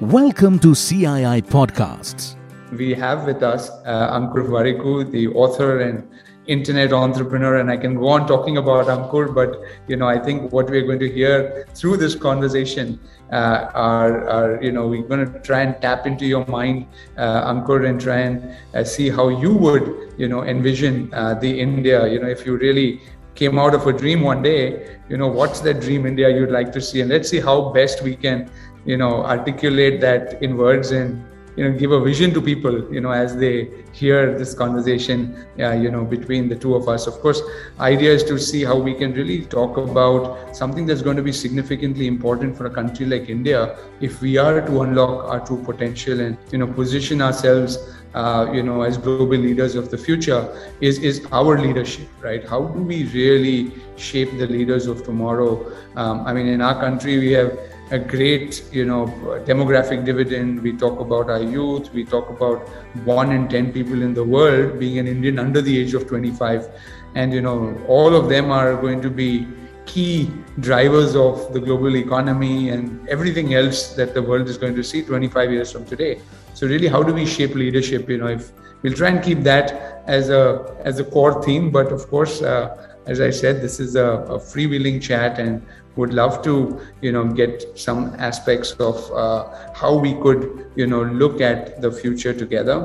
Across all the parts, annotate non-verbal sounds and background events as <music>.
Welcome to CII Podcasts. We have with us uh, Ankur Warikoo, the author and internet entrepreneur and i can go on talking about ankur but you know i think what we're going to hear through this conversation uh, are, are you know we're going to try and tap into your mind uh, ankur and try and uh, see how you would you know envision uh, the india you know if you really came out of a dream one day you know what's that dream india you'd like to see and let's see how best we can you know articulate that in words and you know give a vision to people you know as they hear this conversation uh, you know between the two of us. Of course idea is to see how we can really talk about something that's going to be significantly important for a country like india if we are to unlock our true potential and you know position ourselves uh, you know as global leaders of the future is is our leadership right? How do we really shape the leaders of tomorrow? Um, i mean in our country we have a great you know demographic dividend. We talk about our youth. We talk about one in 10 people in the world being an indian under the age of 25 and you know all of them are going to be key drivers of the global economy and everything else that the world is going to see 25 years from today. So really how do we shape leadership? You know if we'll try and keep that as a as a core theme but of course uh, as I said, this is a, a freewheeling chat, and would love to, you know, get some aspects of uh, how we could, you know, look at the future together.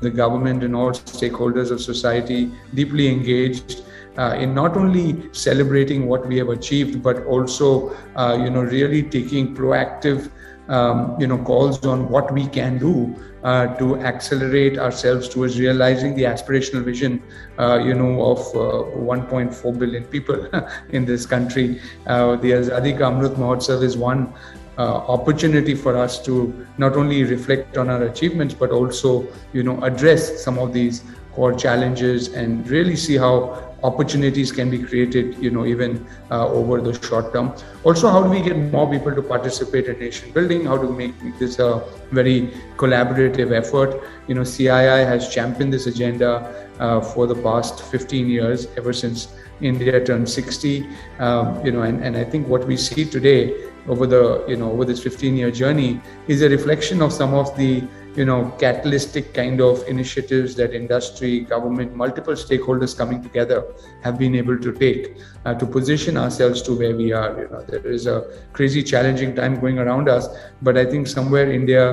The government and all stakeholders of society deeply engaged uh, in not only celebrating what we have achieved, but also, uh, you know, really taking proactive um, you know calls on what we can do uh, to accelerate ourselves towards realizing the aspirational vision uh, you know of uh, 1.4 billion people <laughs> in this country. Uh, the azadi ka amrit mahotsav is one uh, opportunity for us to not only reflect on our achievements but also you know address some of these core challenges and really see how opportunities can be created you know even uh, over the short term. Also how do we get more people to participate in nation building? How do we make this a very collaborative effort? You know cii has championed this agenda uh, for the past 15 years ever since india turned 60 um, you know and, and i think what we see today over the you know over this 15 year journey is a reflection of some of the you know catalytic kind of initiatives that industry government multiple stakeholders coming together have been able to take uh, to position ourselves to where we are you know. There is a crazy challenging time going around us but i think somewhere india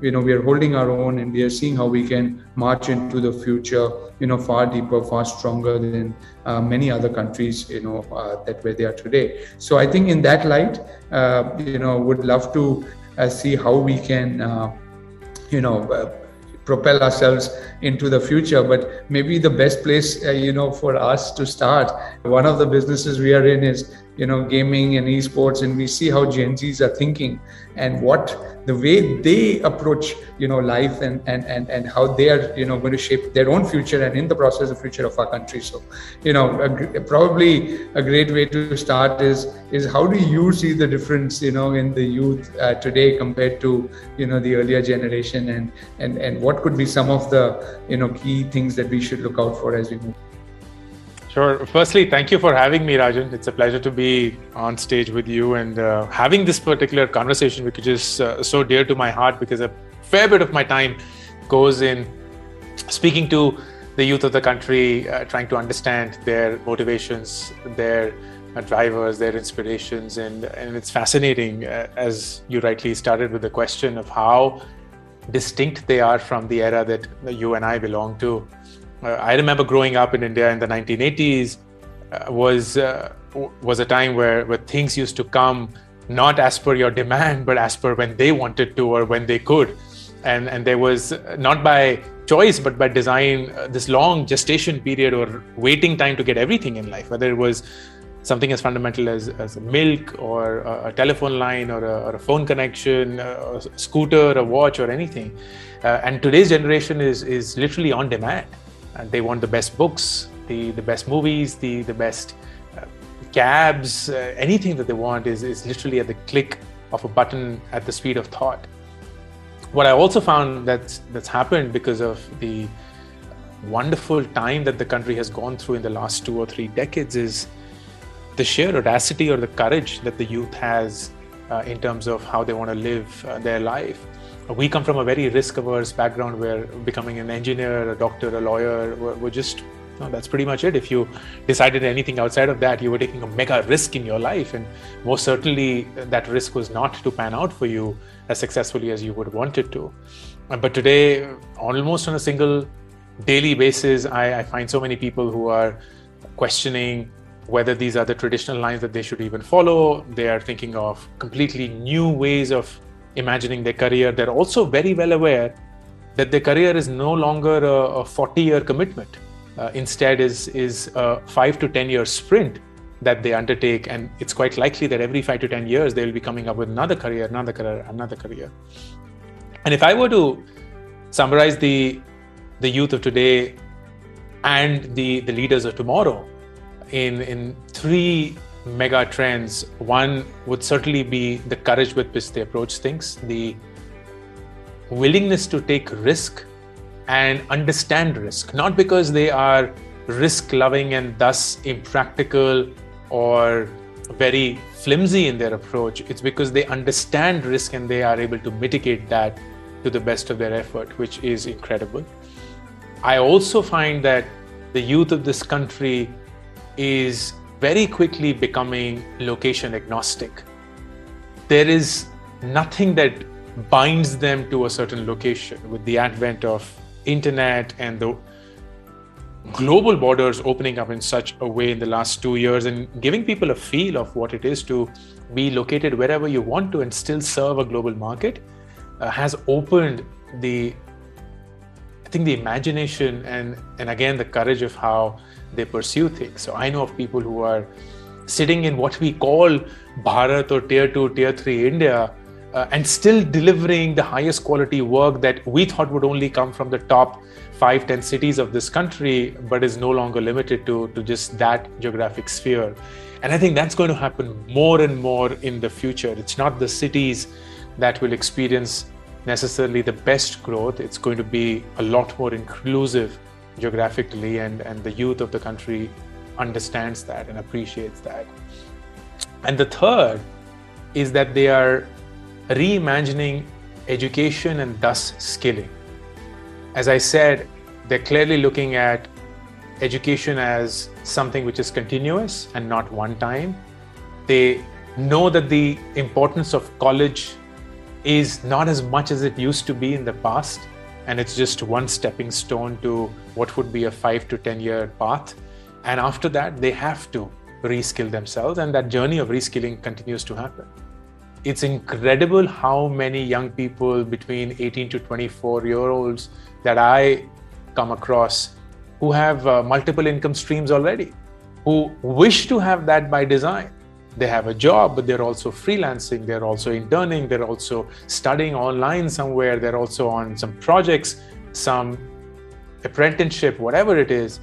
you know we are holding our own and we are seeing how we can march into the future you know far deeper far stronger than uh, many other countries you know uh, that where they are today. So i think in that light uh, you know would love to uh, see how we can uh, you know uh, propel ourselves into the future. But maybe the best place uh, you know for us to start one of the businesses we are in is you know gaming and esports and we see how gen z's are thinking and what the way they approach you know life and and and, and how they are you know going to shape their own future and in the process the future of our country. So you know a, probably a great way to start is is how do you see the difference you know in the youth uh, today compared to you know the earlier generation and and and what could be some of the you know key things that we should look out for as we move Sure. Firstly, thank you for having me, Rajan. It's a pleasure to be on stage with you and uh, having this particular conversation, which is uh, so dear to my heart because a fair bit of my time goes in speaking to the youth of the country, uh, trying to understand their motivations, their uh, drivers, their inspirations, and and it's fascinating uh, as you rightly started with the question of how distinct they are from the era that you and I belong to I remember growing up in India in the 1980s uh, was uh, was a time where where things used to come not as per your demand but as per when they wanted to or when they could. And and there was not by choice but by design uh, this long gestation period or waiting time to get everything in life whether it was something as fundamental as, as milk or a, a telephone line or a, or a phone connection a scooter a watch or anything. Uh, and today's generation is is literally on demand and they want the best books, the, the best movies, the, the best uh, cabs, uh, anything that they want is, is literally at the click of a button at the speed of thought. What I also found that's, that's happened because of the wonderful time that the country has gone through in the last two or three decades is the sheer audacity or the courage that the youth has uh, in terms of how they want to live uh, their life we come from a very risk averse background where becoming an engineer, a doctor, a lawyer, we're, we're just no, that's pretty much it. If you decided anything outside of that, you were taking a mega risk in your life. And most certainly, that risk was not to pan out for you as successfully as you would want it to. But today, almost on a single daily basis, I, I find so many people who are questioning whether these are the traditional lines that they should even follow. They are thinking of completely new ways of imagining their career. They're also very well aware that their career is no longer a 40 year commitment. Uh, instead, is, is a five to 10 year sprint that they undertake. And it's quite likely that every five to 10 years, they will be coming up with another career, another career, another career. And if I were to summarize the, the youth of today and the, the leaders of tomorrow, in, in three mega trends. One would certainly be the courage with which they approach things, the willingness to take risk and understand risk, not because they are risk loving and thus impractical or very flimsy in their approach. It's because they understand risk and they are able to mitigate that to the best of their effort, which is incredible. I also find that the youth of this country is very quickly becoming location agnostic. There is nothing that binds them to a certain location with the advent of internet and the global borders opening up in such a way in the last two years and giving people a feel of what it is to be located wherever you want to and still serve a global market uh, has opened the i think the imagination and and again the courage of how they pursue things. So I know of people who are sitting in what we call Bharat or Tier 2, Tier 3 India uh, and still delivering the highest quality work that we thought would only come from the top five, 10 cities of this country, but is no longer limited to, to just that geographic sphere. And I think that's going to happen more and more in the future. It's not the cities that will experience necessarily the best growth, it's going to be a lot more inclusive geographically and, and the youth of the country understands that and appreciates that. And the third is that they are reimagining education and thus skilling. As I said, they're clearly looking at education as something which is continuous and not one time. They know that the importance of college is not as much as it used to be in the past and it's just one stepping stone to what would be a five to 10 year path. And after that, they have to reskill themselves, and that journey of reskilling continues to happen. It's incredible how many young people between 18 to 24 year olds that I come across who have uh, multiple income streams already, who wish to have that by design they have a job, but they're also freelancing, they're also interning, they're also studying online somewhere, they're also on some projects, some apprenticeship, whatever it is.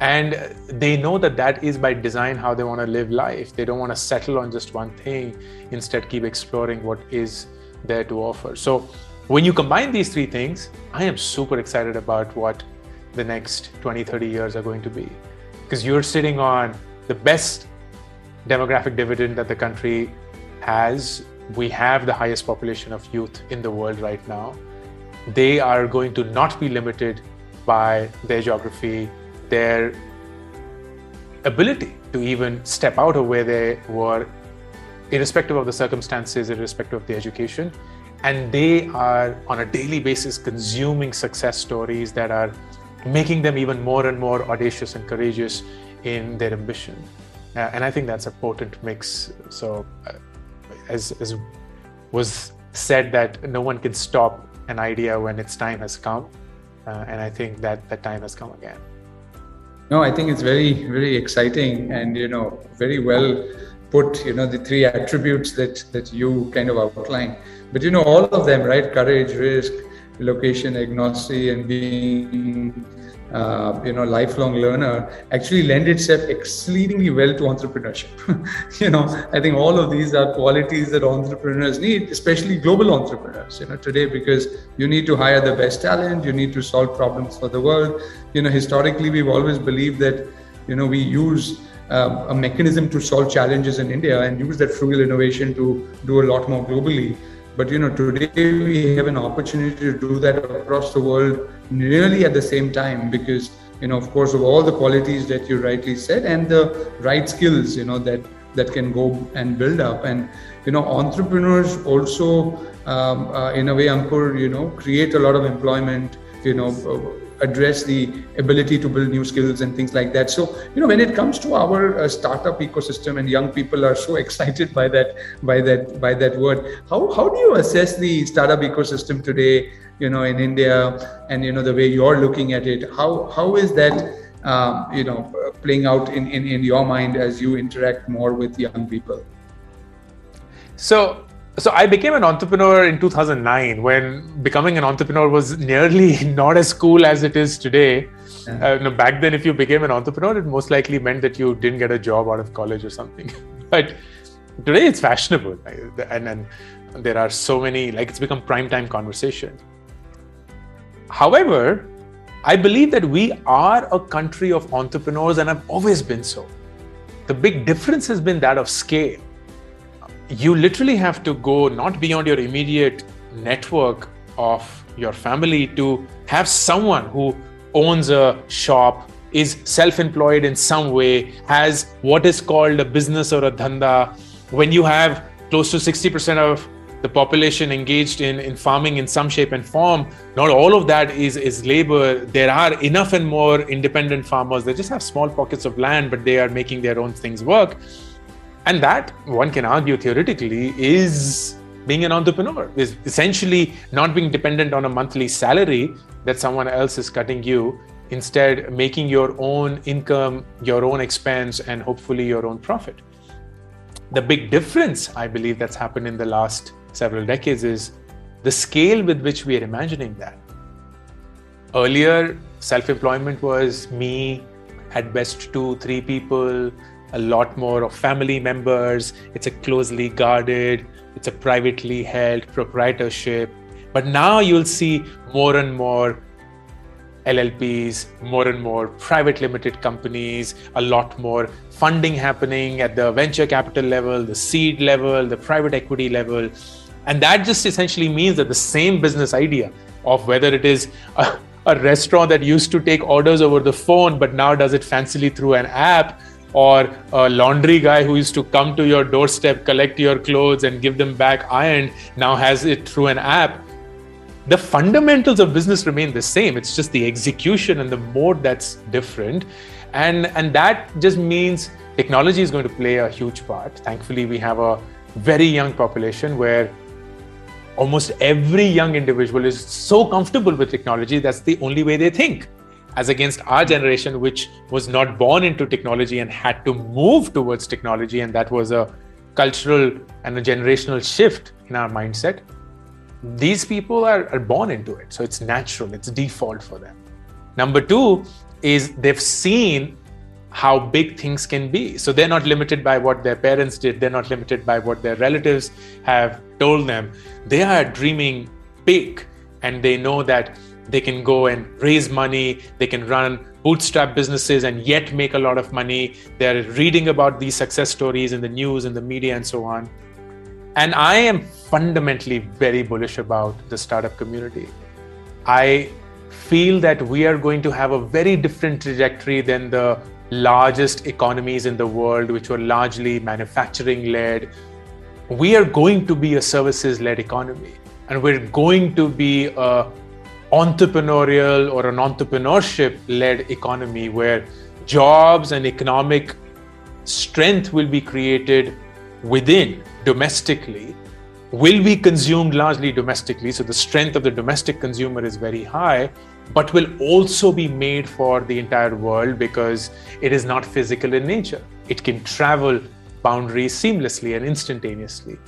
And they know that that is by design how they want to live life. They don't want to settle on just one thing, instead, keep exploring what is there to offer. So, when you combine these three things, I am super excited about what the next 20, 30 years are going to be. Because you're sitting on the best demographic dividend that the country has. We have the highest population of youth in the world right now. They are going to not be limited by their geography, their ability to even step out of where they were, irrespective of the circumstances, irrespective of the education. And they are on a daily basis consuming success stories that are making them even more and more audacious and courageous in their ambition. Uh, and I think that's a potent mix. So, uh, as, as was said, that no one can stop an idea when its time has come, uh, and I think that that time has come again. No, I think it's very very exciting, and you know, very well put. You know, the three attributes that that you kind of outlined, but you know, all of them, right? Courage, risk, location agnostic, and being uh, you know lifelong learner actually lend itself exceedingly well to entrepreneurship. <laughs> You know i think all of these are qualities that entrepreneurs need especially global entrepreneurs you know today because you need to hire the best talent you need to solve problems for the world. You know historically we've always believed that you know we use um, a mechanism to solve challenges in india and use that frugal innovation to do a lot more globally but you know today we have an opportunity to do that across the world nearly at the same time because you know of course of all the qualities that you rightly said and the right skills you know that that can go and build up. And you know entrepreneurs also um, uh, in a way ankur you know create a lot of employment you know address the ability to build new skills and things like that. So you know when it comes to our uh, startup ecosystem and young people are so <laughs> excited by that by that by that word how how do you assess the startup ecosystem today you know in india and you know the way you're looking at it? How how is that um, you know playing out in, in in your mind as you interact more with young people? So so I became an entrepreneur in 2009 when becoming an entrepreneur was nearly <laughs> not as cool as it is today. Yeah. Uh, no, back then, if you became an entrepreneur, it most likely meant that you didn't get a job out of college or something. <laughs> but today, it's fashionable, and, and there are so many like it's become prime time conversation. However, I believe that we are a country of entrepreneurs, and I've always been so. The big difference has been that of scale you literally have to go not beyond your immediate network of your family to have someone who owns a shop is self-employed in some way has what is called a business or a dhanda. When you have close to 60% of the population engaged in, in farming in some shape and form not all of that is is labor. There are enough and more independent farmers. They just have small pockets of land but they are making their own things work and that, one can argue theoretically, is being an entrepreneur, is essentially not being dependent on a monthly salary that someone else is cutting you, instead, making your own income, your own expense, and hopefully your own profit. The big difference, I believe, that's happened in the last several decades is the scale with which we are imagining that. Earlier, self employment was me, at best two, three people, a lot more of family members. It's a closely guarded, it's a privately held proprietorship. But now you'll see more and more LLPs, more and more private limited companies, a lot more funding happening at the venture capital level, the seed level, the private equity level. And that just essentially means that the same business idea of whether it is a, a restaurant that used to take orders over the phone but now does it fancily through an app or a laundry guy who used to come to your doorstep, collect your clothes, and give them back ironed, now has it through an app. The fundamentals of business remain the same. It's just the execution and the mode that's different. And, and that just means technology is going to play a huge part. Thankfully, we have a very young population where almost every young individual is so comfortable with technology that's the only way they think as against our generation, which was not born into technology and had to move towards technology. And that was a cultural and a generational shift in our mindset. These people are, are born into it. So it's natural, it's default for them. Number two is they've seen how big things can be. So they're not limited by what their parents did, they're not limited by what their relatives have told them. They are dreaming big and they know that they can go and raise money they can run bootstrap businesses and yet make a lot of money. They're reading about these success stories in the news and the media and so on. And i am fundamentally very bullish about the startup community. I feel that we are going to have a very different trajectory than the largest economies in the world which were largely manufacturing led we are going to be a services led economy and we're going to be a entrepreneurial or an entrepreneurship led economy where jobs and economic strength will be created within domestically will be consumed largely domestically. So the strength of the domestic consumer is very high but will also be made for the entire world because it is not physical in nature. It can travel boundaries seamlessly and instantaneously.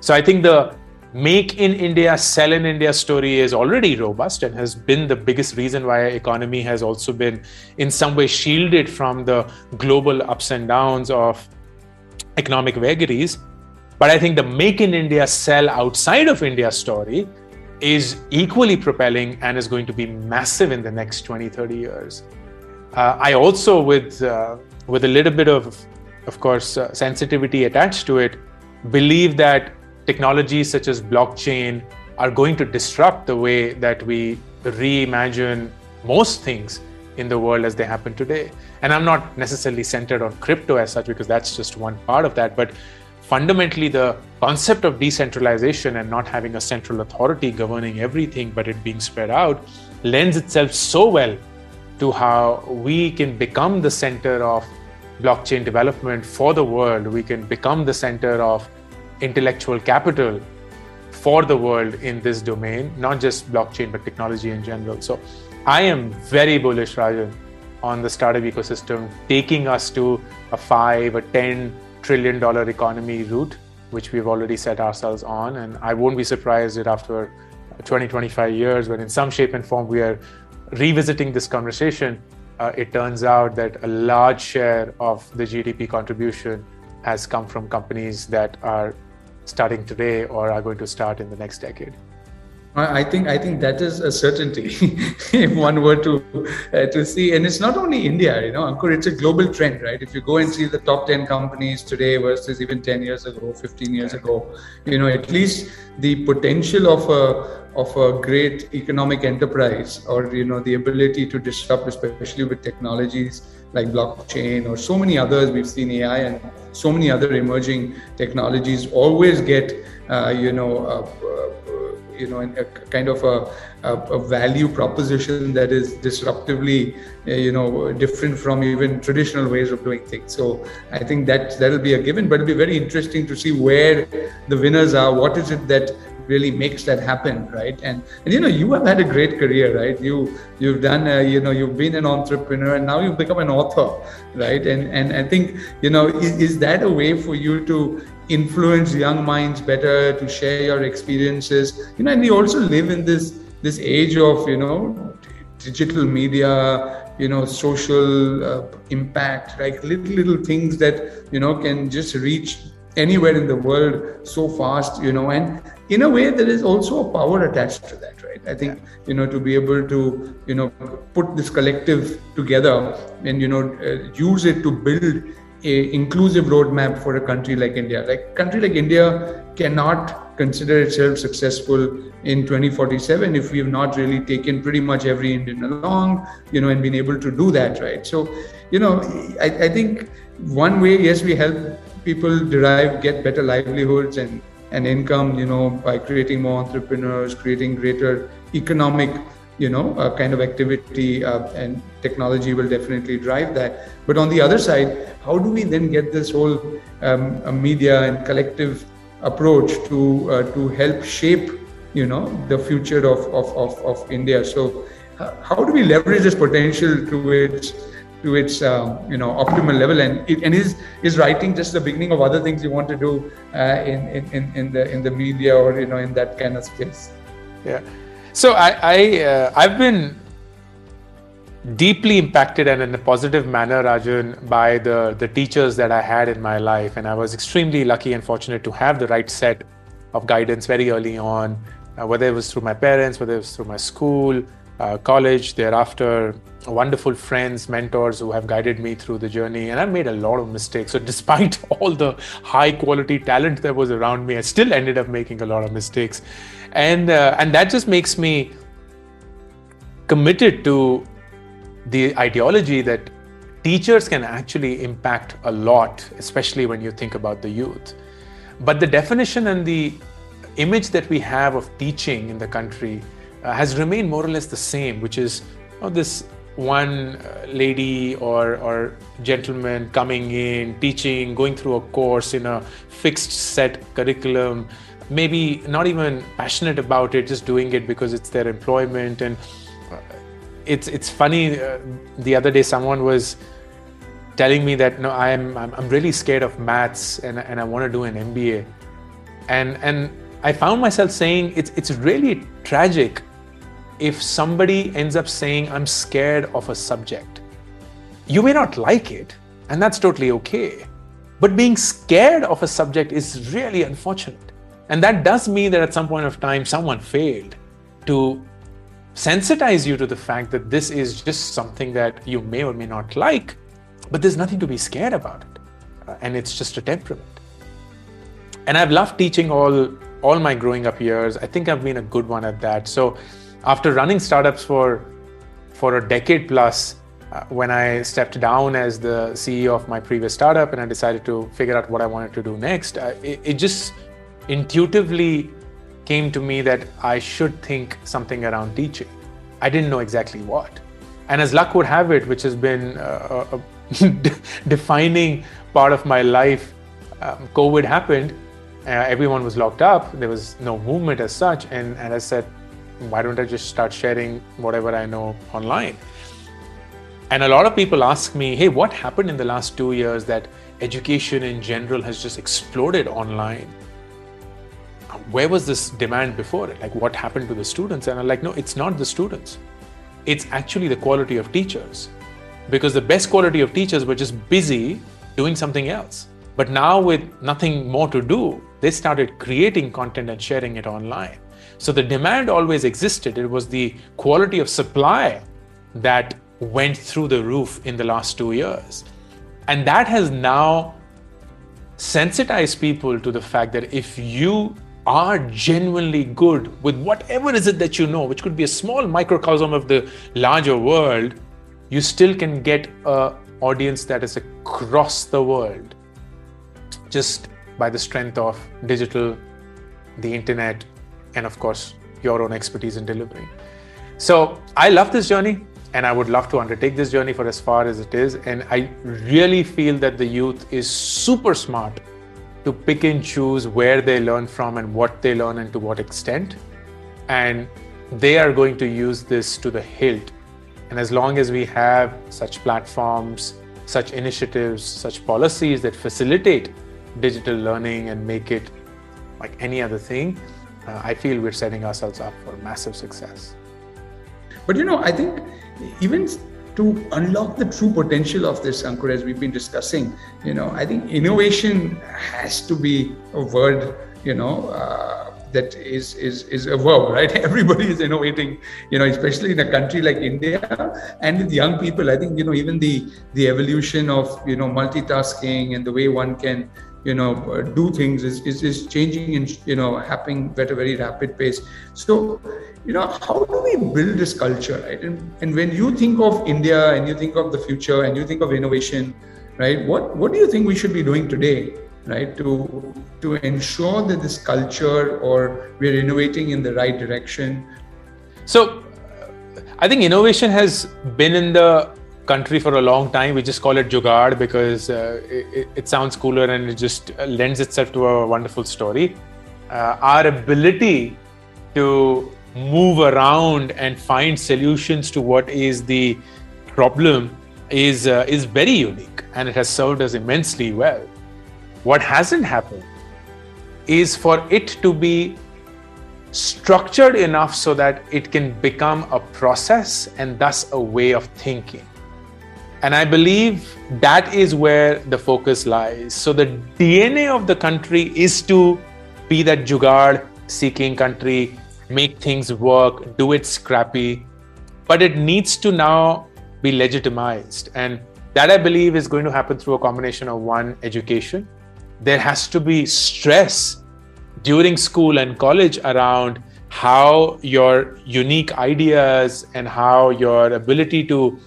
So i think the make in India, sell in India story is already robust and has been the biggest reason why economy has also been in some way shielded from the global ups and downs of economic vagaries. But I think the make in India, sell outside of India story is equally propelling and is going to be massive in the next 20, 30 years. Uh, I also, with uh, with a little bit of, of course, uh, sensitivity attached to it, believe that technologies such as blockchain are going to disrupt the way that we reimagine most things in the world as they happen today. And I'm not necessarily centered on crypto as such because that's just one part of that. But fundamentally, the concept of decentralization and not having a central authority governing everything, but it being spread out, lends itself so well to how we can become the center of blockchain development for the world. We can become the center of intellectual capital for the world in this domain, not just blockchain, but technology in general. So I am very bullish, Rajan, on the startup ecosystem, taking us to a five, a 10 trillion dollar economy route, which we've already set ourselves on. And I won't be surprised that after 20, 25 years, when in some shape and form we are revisiting this conversation, uh, it turns out that a large share of the GDP contribution has come from companies that are starting today or are going to start in the next decade. I think I think that is a certainty <laughs> if one were to uh, to see, and it's not only India, you know, Ankur, it's a global trend, right? If you go and see the top ten companies today versus even ten years ago, fifteen years ago, you know, at least the potential of a of a great economic enterprise, or you know, the ability to disrupt, especially with technologies like blockchain or so many others. We've seen AI and so many other emerging technologies always get, uh, you know. Uh, you know a kind of a, a, a, value proposition that is disruptively uh, you know different from even traditional ways of doing things. So i think that that'll be a given but it'll be very interesting to see where the winners are what is it that really makes that happen right? And and you know you have had a great career right? You you've done uh, you know you've been an entrepreneur and now you've become an author right? And and i think you know is, is that a way for you to influence young minds better to share your experiences. You know and we also live in this this age of you know digital media you know social uh, impact like little little things that you know can just reach anywhere in the world so fast you know and in a way there is also a power attached to that right? I think you know to be able to you know put this collective together and you know uh, use it to build a inclusive roadmap for a country like India. Like country like India cannot consider itself successful in 2047 if we have not really taken pretty much every Indian along, you know, and been able to do that, right? So, you know, I, I think one way, yes, we help people derive, get better livelihoods and and income, you know, by creating more entrepreneurs, creating greater economic you know uh, kind of activity uh, and technology will definitely drive that. But on the other side how do we then get this whole um, media and collective approach to uh, to help shape you know the future of of, of, of india? So uh, how do we leverage this potential to its to its um, you know optimal level? And it, and is is writing just the beginning of other things you want to do uh, in, in in the in the media or you know in that kind of space? Yeah so I, I uh, I've been deeply impacted and in a positive manner, Rajan, by the the teachers that I had in my life, and I was extremely lucky and fortunate to have the right set of guidance very early on, uh, whether it was through my parents, whether it was through my school, uh, college, thereafter, wonderful friends, mentors who have guided me through the journey. And I've made a lot of mistakes. So, <laughs> despite all the high quality talent that was around me, I still ended up making a lot of mistakes and uh, and that just makes me committed to the ideology that teachers can actually impact a lot especially when you think about the youth. But the definition and the image that we have of teaching in the country uh, has remained more or less the same which is oh, this one uh, lady or or gentleman coming in teaching going through a course in a fixed set curriculum maybe not even passionate about it, just doing it because it's their employment. And uh, it's it's funny. Uh, the other day, someone was telling me that no, I'm I'm, I'm really scared of maths and and I want to do an MBA, and and I found myself saying it's it's really tragic if somebody ends up saying I'm scared of a subject. You may not like it, and that's totally okay. But being scared of a subject is really unfortunate. And that does mean that at some point of time, someone failed to sensitize you to the fact that this is just something that you may or may not like, but there's nothing to be scared about it. Uh, and it's just a temperament. and I've loved teaching all all my growing up years. I think I've been a good one at that. So after running startups for for a decade plus, uh, when I stepped down as the CEO of my previous startup and I decided to figure out what I wanted to do next, uh, it, it, just intuitively came to me that I should think something around teaching. I didn't know exactly what. And as luck would have it, which has been uh, <laughs> a, a defining part of my life, um, COVID happened uh, everyone was locked up. There was no movement as such. And, and I said, why don't I just start sharing whatever I know online? And a lot of people ask me, hey, what happened in the last two years that education in general has just exploded online? Where was this demand before it? Like, what happened to the students? And I'm like, no, it's not the students. It's actually the quality of teachers. Because the best quality of teachers were just busy doing something else. But now, with nothing more to do, they started creating content and sharing it online. So the demand always existed. It was the quality of supply that went through the roof in the last two years. And that has now sensitized people to the fact that if you are genuinely good with whatever is it that you know, which could be a small microcosm of the larger world, you still can get a audience that is across the world just by the strength of digital, the internet, and of course, your own expertise in delivering. So I love this journey and I would love to undertake this journey for as far as it is. And I really feel that the youth is super smart to pick and choose where they learn from and what they learn and to what extent. And they are going to use this to the hilt. And as long as we have such platforms, such initiatives, such policies that facilitate digital learning and make it like any other thing, uh, I feel we're setting ourselves up for massive success. But you know, I think even to unlock the true potential of this, Ankur, as we've been discussing, you know, I think innovation has to be a word, you know, uh, that is is is a verb, <laughs> right? Everybody is innovating, you know, especially in a country like India and with young people. I think you know even the the evolution of you know multitasking and the way one can you know do things is, is, is changing and you know happening at a very rapid pace. So you know how do we build this culture right? And, and when you think of india and you think of the future and you think of innovation right what what do you think we should be doing today right to to ensure that this culture or we're innovating in the right direction? So i think innovation has been in the country for a long time. We just call it Jugaad because uh, it, it, sounds cooler and it just lends itself to a wonderful story. Uh, our ability to move around and find solutions to what is the problem is uh, is very unique and it has served us immensely well. What hasn't happened is for it to be structured enough so that it can become a process and thus a way of thinking. And I believe that is where the focus lies. So the DNA of the country is to be that jugaad seeking country, make things work, do it scrappy, but it needs to now be legitimized. And that I believe is going to happen through a combination of one, education. There has to be stress during school and college around how your unique ideas and how your ability to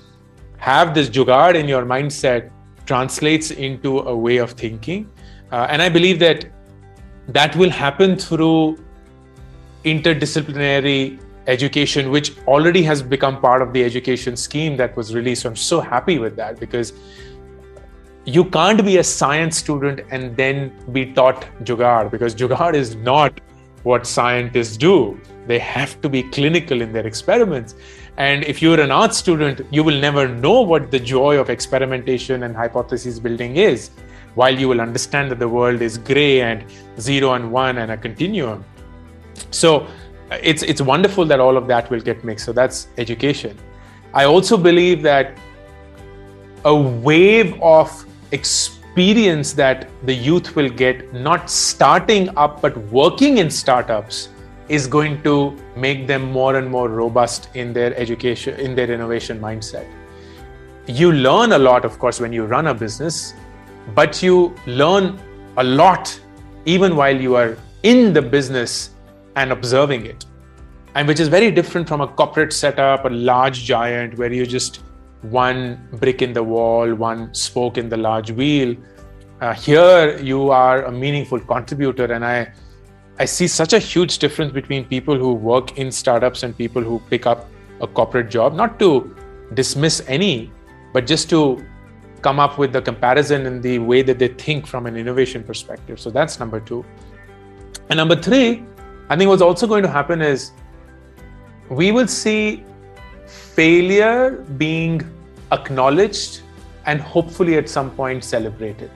have this jugaad in your mindset translates into a way of thinking. Uh, and I believe that that will happen through interdisciplinary education, which already has become part of the education scheme that was released. So I'm so happy with that because you can't be a science student and then be taught jugaad because jugaad is not what scientists do. They have to be clinical in their experiments. And if you're an art student, you will never know what the joy of experimentation and hypothesis building is, while you will understand that the world is gray and zero and one and a continuum. So uh, it's it's wonderful that all of that will get mixed. So that's education. I also believe that a wave of experience that the youth will get, not starting up but working in startups, is going to make them more and more robust in their education, in their innovation mindset. You learn a lot, of course, when you run a business, but you learn a lot even while you are in the business and observing it. And which is very different from a corporate setup, a large giant where you're just one brick in the wall, one spoke in the large wheel. Uh, here you are a meaningful contributor, and I I see such a huge difference between people who work in startups and people who pick up a corporate job. Not to dismiss any, but just to come up with the comparison in the way that they think from an innovation perspective. So that's number two. And number three, I think what's also going to happen is we will see failure being acknowledged and hopefully at some point celebrated.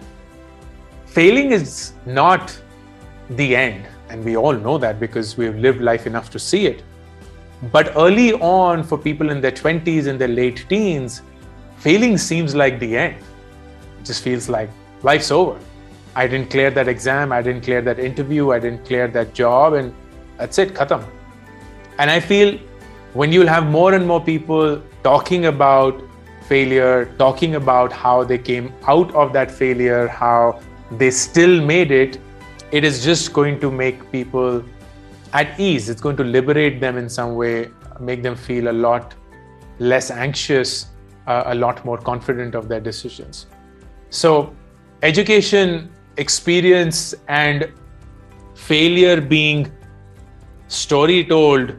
Failing is not the end, and we all know that because we've lived life enough to see it. But early on, for people in their 20s and their late teens, failing seems like the end. It just feels like life's over. I didn't clear that exam, I didn't clear that interview, I didn't clear that job, and that's it, khatam. And I feel when you'll have more and more people talking about failure, talking about how they came out of that failure, how they still made it, it is just going to make people at ease. It's going to liberate them in some way, make them feel a lot less anxious, uh, a lot more confident of their decisions. So, education, experience, and failure being story told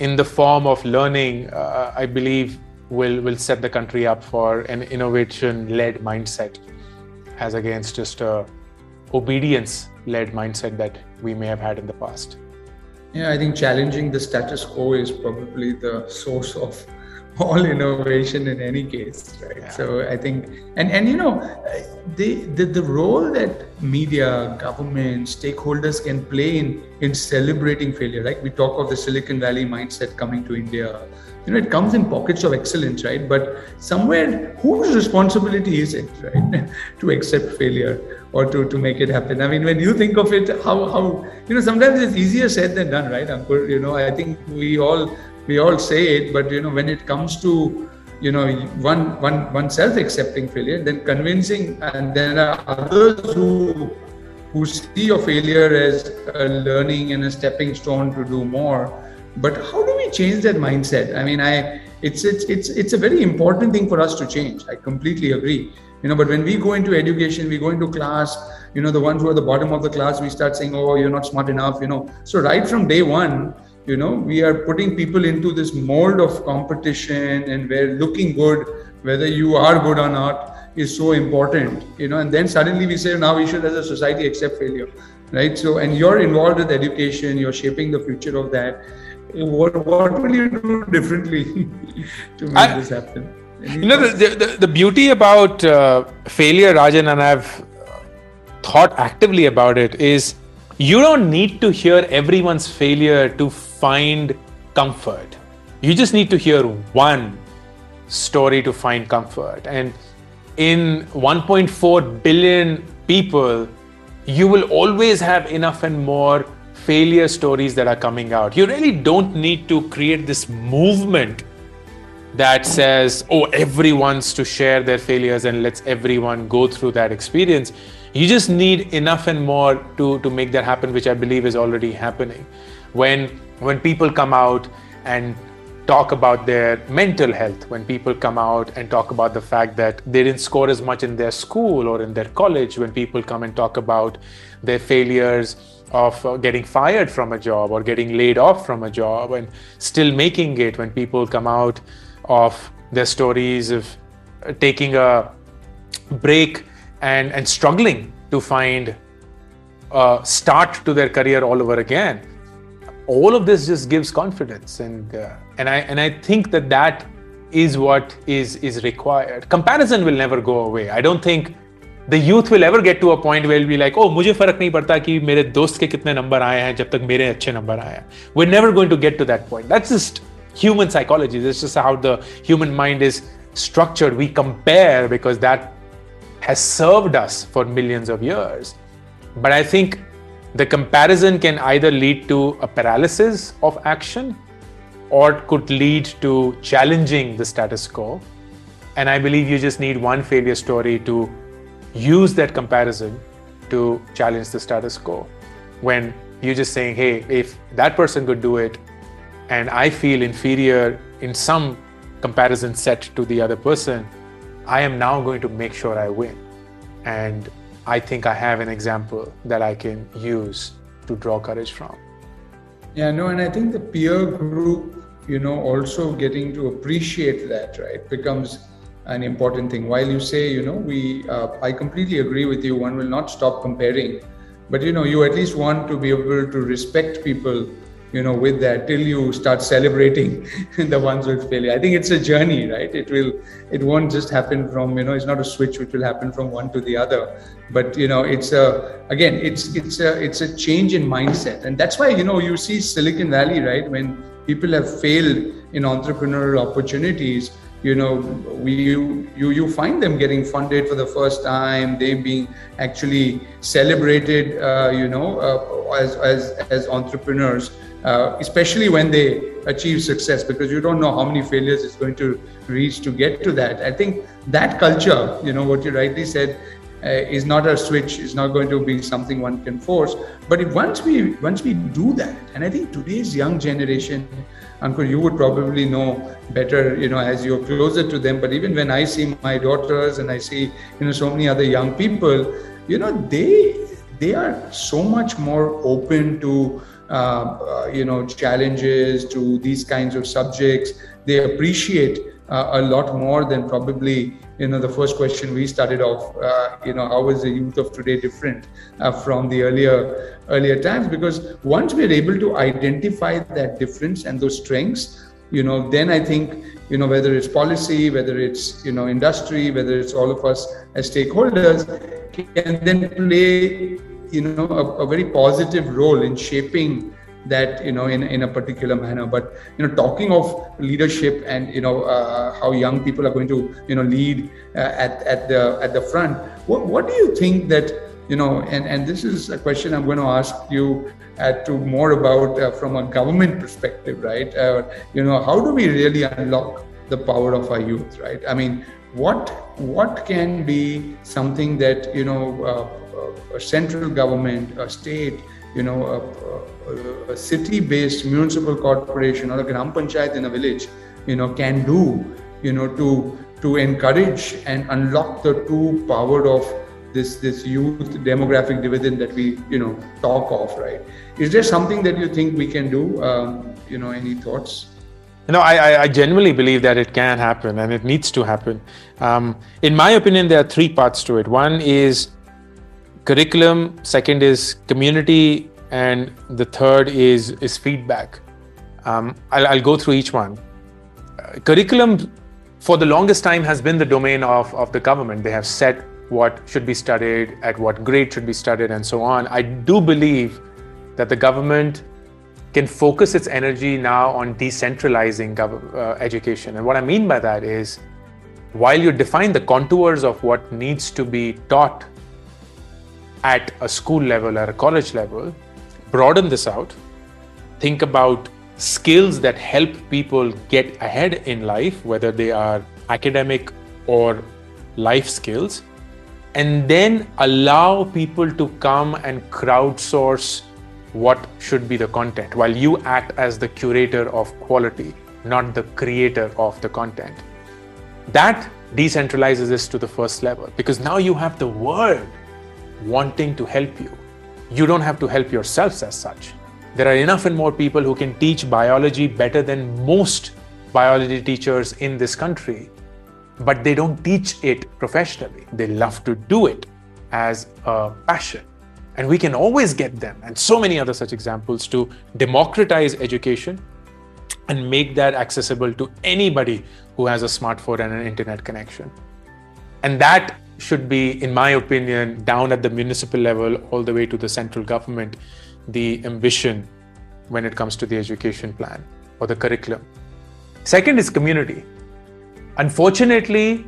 in the form of learning, uh, I believe will will set the country up for an innovation-led mindset, as against just a obedience-led mindset that we may have had in the past. Yeah, I think challenging the status quo is probably the source of <laughs> all innovation in any case right yeah. so i think and and you know the, the the role that media government stakeholders can play in in celebrating failure like we talk of the silicon valley mindset coming to india you know it comes in pockets of excellence right but somewhere whose responsibility is it right <laughs> to accept failure or to, to make it happen i mean when you think of it how how you know sometimes it's easier said than done right Ankur? you know i think we all we all say it, but you know, when it comes to you know one one one self-accepting failure, then convincing, and there are others who who see your failure as a learning and a stepping stone to do more. But how change that mindset? I mean, I it's it's it's it's a very important thing for us to change. I completely agree. You know, but when we go into education, we go into class, you know, the ones who are the bottom of the class, we start saying, "Oh, you're not smart enough," you know. So right from day one, you know we are putting people into this mold of competition and where looking good whether you are good or not is so important you know and then suddenly we say now we should as a society accept failure right so and you're involved with education you're shaping the future of that what what will you do differently <laughs> to make I, this happen Any you know the, the, the beauty about uh, failure rajan and i've thought actively about it is you don't need to hear everyone's failure to find comfort. You just need to hear one story to find comfort. And in 1.4 billion people, you will always have enough and more failure stories that are coming out. You really don't need to create this movement that says, oh, everyone's to share their failures and let's everyone go through that experience. You just need enough and more to, to make that happen, which I believe is already happening. When when people come out and talk about their mental health, when people come out and talk about the fact that they didn't score as much in their school or in their college, when people come and talk about their failures of uh, getting fired from a job or getting laid off from a job and still making it, when people come out of their stories of uh, taking a break and, and struggling to find a start to their career all over again all of this just gives confidence and uh, and i and i think that that is what is is required comparison will never go away i don't think the youth will ever get to a point where will be like oh मुझे फर्क नहीं पड़ता कि मेरे दोस्त के कितने number आए हैं जब तक मेरे अच्छे नंबर आए हैं we're never going to get to that point that's just human psychology that's just how the human mind is structured we compare because that has served us for millions of years but i think the comparison can either lead to a paralysis of action or it could lead to challenging the status quo. And I believe you just need one failure story to use that comparison to challenge the status quo. When you're just saying, hey, if that person could do it and I feel inferior in some comparison set to the other person, I am now going to make sure I win. And I think I have an example that I can use to draw courage from. Yeah, no, and I think the peer group, you know, also getting to appreciate that, right, becomes an important thing. While you say, you know, we, uh, I completely agree with you. One will not stop comparing, but you know, you at least want to be able to respect people you know with that till you start celebrating <laughs> the ones with failure i think it's a journey right? It will it won't just happen from you know it's not a switch which will happen from one to the other. But you know it's a again it's it's a it's a change in mindset. And that's why you know you see silicon valley right? When people have failed in entrepreneurial opportunities you know we you you, you find them getting funded for the first time. They being actually celebrated uh, you know uh, as as as entrepreneurs uh, especially when they achieve success because you don't know how many failures it's going to reach to get to that i think that culture you know what you rightly said uh, is not a switch is not going to be something one can force but if once we once we do that and i think today's young generation Ankur you would probably know better, you know, as you're closer to them. But even when I see my daughters and I see, you know, so many other young people, you know, they they are so much more open to you know challenges to these kinds of subjects. They appreciate uh, a lot more than probably you know the first question we started off uh, you know how is the youth of today different uh, from the earlier earlier times? Because once we're able to identify that difference and those strengths you know then i think you know whether it's policy whether it's you know industry whether it's all of us as stakeholders can then play you know a, a, very positive role in shaping that you know in, in a particular manner. But you know talking of leadership and you know uh, how young people are going to you know lead uh, at, at the at the front what, what do you think that you know and and this is a question i'm going to ask you uh, to more about uh, from a government perspective right? Uh, you know how do we really unlock the power of our youth right? I mean what what can be something that you know uh, a central government, a state, you know, a, a, a city-based municipal corporation or a gram panchayat in a village, you know, can do, you know, to to encourage and unlock the true power of this this youth demographic dividend that we you know talk of, right? Is there something that you think we can do? Um, you know, any thoughts? No, I, I genuinely believe that it can happen and it needs to happen. Um, in my opinion, there are three parts to it. One is curriculum second is community and the third is is feedback. Um, I'll, I'll, go through each one. Uh, curriculum for the longest time has been the domain of, of the government. They have set what should be studied at what grade should be studied and so on. I do believe that the government can focus its energy now on decentralizing gov- uh, education. And what i mean by that is while you define the contours of what needs to be taught at a school level or a college level, broaden this out, think about skills that help people get ahead in life, whether they are academic or life skills, and then allow people to come and crowdsource what should be the content while you act as the curator of quality, not the creator of the content. That decentralizes this to the first level because now you have the world wanting to help you. You don't have to help yourselves as such. There are enough and more people who can teach biology better than most biology teachers in this country, but they don't teach it professionally. They love to do it as a passion. And we can always get them, and so many other such examples, to democratize education and make that accessible to anybody who has a smartphone and an internet connection. And that should be, in my opinion, down at the municipal level all the way to the central government, the ambition when it comes to the education plan or the curriculum. Second is community. Unfortunately,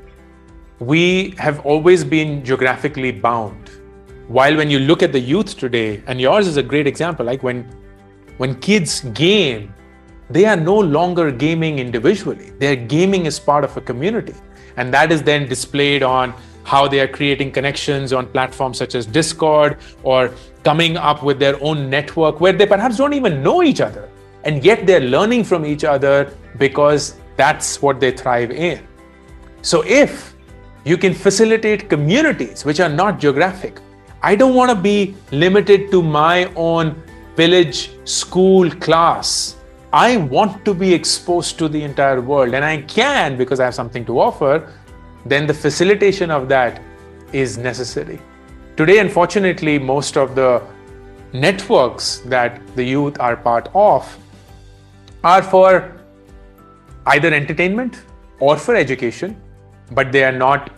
we have always been geographically bound. While when you look at the youth today, and yours is a great example, like when when kids game, they are no longer gaming individually. They're gaming is part of a community. And that is then displayed on how they are creating connections on platforms such as Discord or coming up with their own network where they perhaps don't even know each other. And yet they're learning from each other because that's what they thrive in. So if you can facilitate communities which are not geographic, I don't want to be limited to my own village, school, class. I want to be exposed to the entire world, and I can because I have something to offer. Then the facilitation of that is necessary. Today, unfortunately, most of the networks that the youth are part of are for either entertainment or for education, but they are not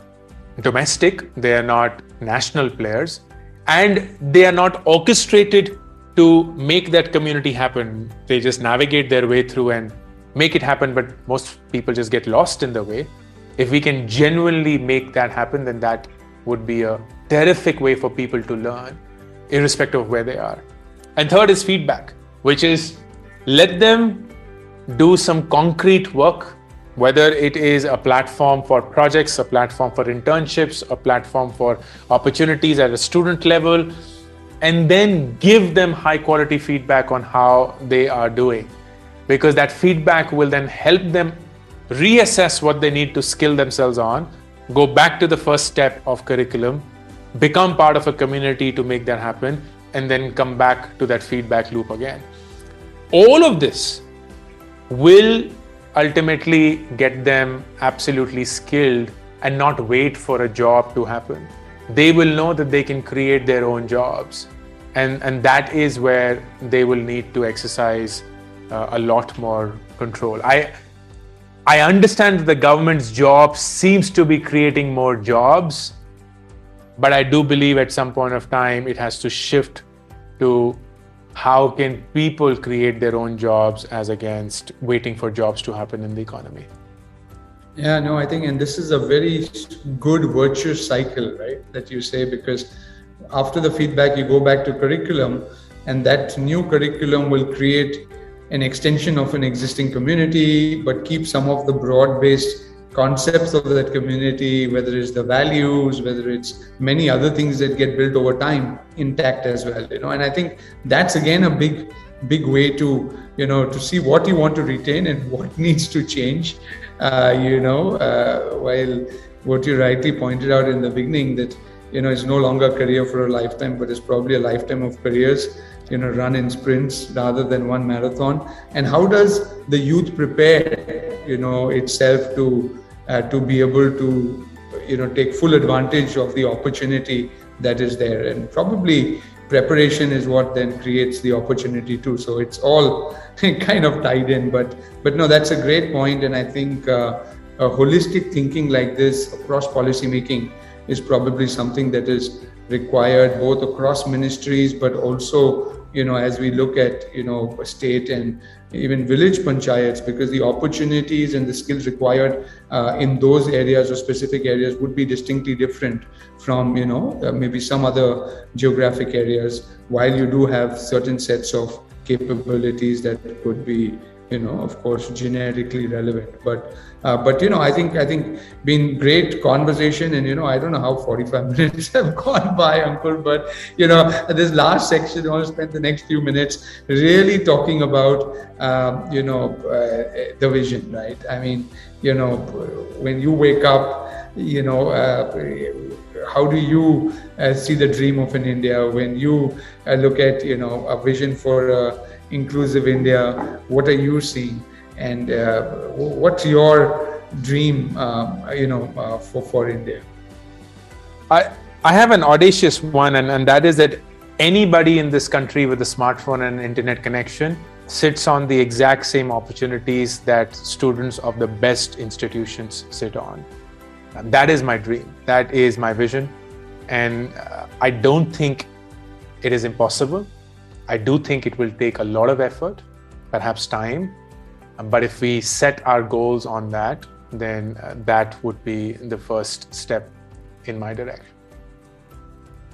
domestic, they are not national players, and they are not orchestrated to make that community happen. They just navigate their way through and make it happen, but most people just get lost in the way. If we can genuinely make that happen, then that would be a terrific way for people to learn, irrespective of where they are. And third is feedback, which is let them do some concrete work, whether it is a platform for projects, a platform for internships, a platform for opportunities at a student level, and then give them high quality feedback on how they are doing. Because that feedback will then help them reassess what they need to skill themselves on, go back to the first step of curriculum, become part of a community to make that happen, and then come back to that feedback loop again. All of this will ultimately get them absolutely skilled and not wait for a job to happen. They will know that they can create their own jobs. And, and that is where they will need to exercise uh, a lot more control. I, I understand that the government's job seems to be creating more jobs, but I do believe at some point of time it has to shift to how can people create their own jobs as against waiting for jobs to happen in the economy. Yeah, no, I think, and this is a very good virtuous cycle, right? That you say, because after the feedback, you go back to curriculum, and that new curriculum will create an extension of an existing community, but keep some of the broad based concepts of that community, whether it's the values, whether it's many other things that get built over time, intact as well. You know, and I think that's again a big, big way to you know to see what you want to retain and what <laughs> needs to change. Uh, you know, uh, while what you rightly pointed out in the beginning that you know it's no longer a career for a lifetime, but it's probably a lifetime of careers you know run in sprints rather than one marathon? And how does the youth prepare you know itself to uh, to be able to you know take full advantage of the opportunity that is there? And probably preparation is what then creates the opportunity too. So it's all <laughs> kind of tied in. But but no that's a great point. And i think uh, a holistic thinking like this across policy making is probably something that is required both across ministries but also you know as we look at you know state and even village panchayats because the opportunities and the skills required uh, in those areas or specific areas would be distinctly different from you know uh, maybe some other geographic areas while you do have certain sets of capabilities that could be you know of course generically relevant. But uh, but you know i think i think been great conversation and you know i don't know how 45 <laughs> minutes have gone by Ankur but you know this last section i want to spend the next few minutes really talking about um, you know uh, the vision right? I mean you know when you wake up you know uh, how do you uh, see the dream of an india? When you uh, look at you know a vision for inclusive India? What are you seeing, and uh, what's your dream? Um, you know, uh, for for India. I I have an audacious one, and, and that is that anybody in this country with a smartphone and internet connection sits on the exact same opportunities that students of the best institutions sit on. That is my dream. That is my vision. And uh, I don't think it is impossible. I do think it will take a lot of effort, perhaps time. But if we set our goals on that, then uh, that would be the first step in my direction.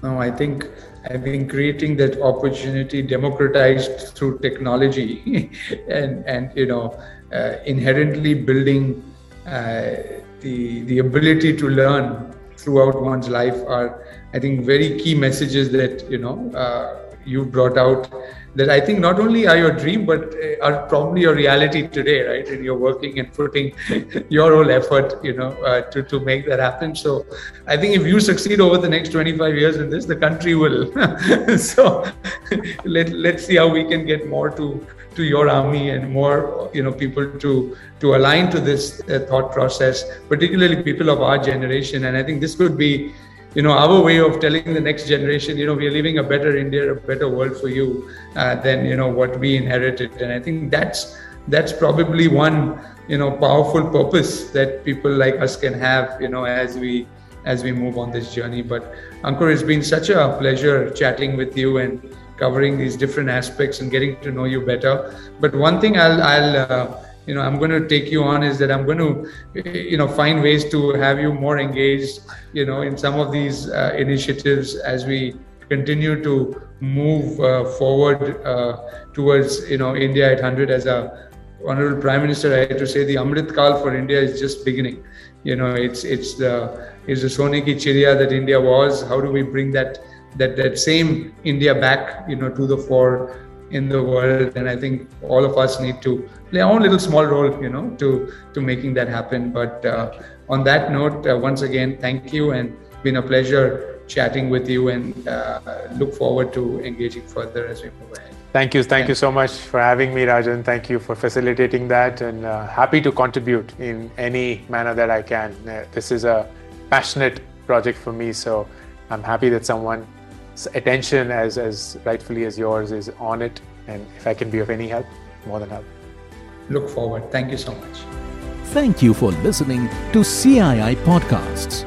No, I think I think creating that opportunity democratized through technology <laughs> and and you know uh, inherently building uh, the the ability to learn throughout one's life are, I think, very key messages that you know uh, you brought out. That I think not only are your dream, but uh, are probably your reality today, right? And you're working and putting <laughs> your whole effort, you know, uh, to to make that happen. So, I think if you succeed over the next 25 years in this, the country will. <laughs> so, <laughs> let let's see how we can get more to to your army and more you know people to to align to this uh, thought process particularly people of our generation and i think this could be you know our way of telling the next generation you know we're leaving a better india a better world for you uh, than you know what we inherited and i think that's that's probably one you know powerful purpose that people like us can have you know as we as we move on this journey but ankur it's been such a pleasure chatting with you and covering these different aspects and getting to know you better. But one thing I'll, I'll uh, you know, I'm going to take you on is that I'm going to, you know, find ways to have you more engaged, you know, in some of these uh, initiatives as we continue to move uh, forward uh, towards, you know, India at 100 as a honorable prime minister. I had to say the Amrit Kal for India is just beginning. You know, it's it's the it's the Sone ki that India was. How do we bring that that that same India back, you know, to the fore in the world. And I think all of us need to play our own little small role, you know, to to making that happen. But uh, on that note, uh, once again, thank you, and been a pleasure chatting with you, and uh, look forward to engaging further as we move ahead. Thank you. Thank you so much for having me, Rajan. Thank you for facilitating that and uh, happy to contribute in any manner that I can. Uh, this is a passionate project for me, so I'm happy that someone attention as as rightfully as yours is on it. And if i can be of any help more than help look forward. Thank you so much. Thank you for listening to cii podcasts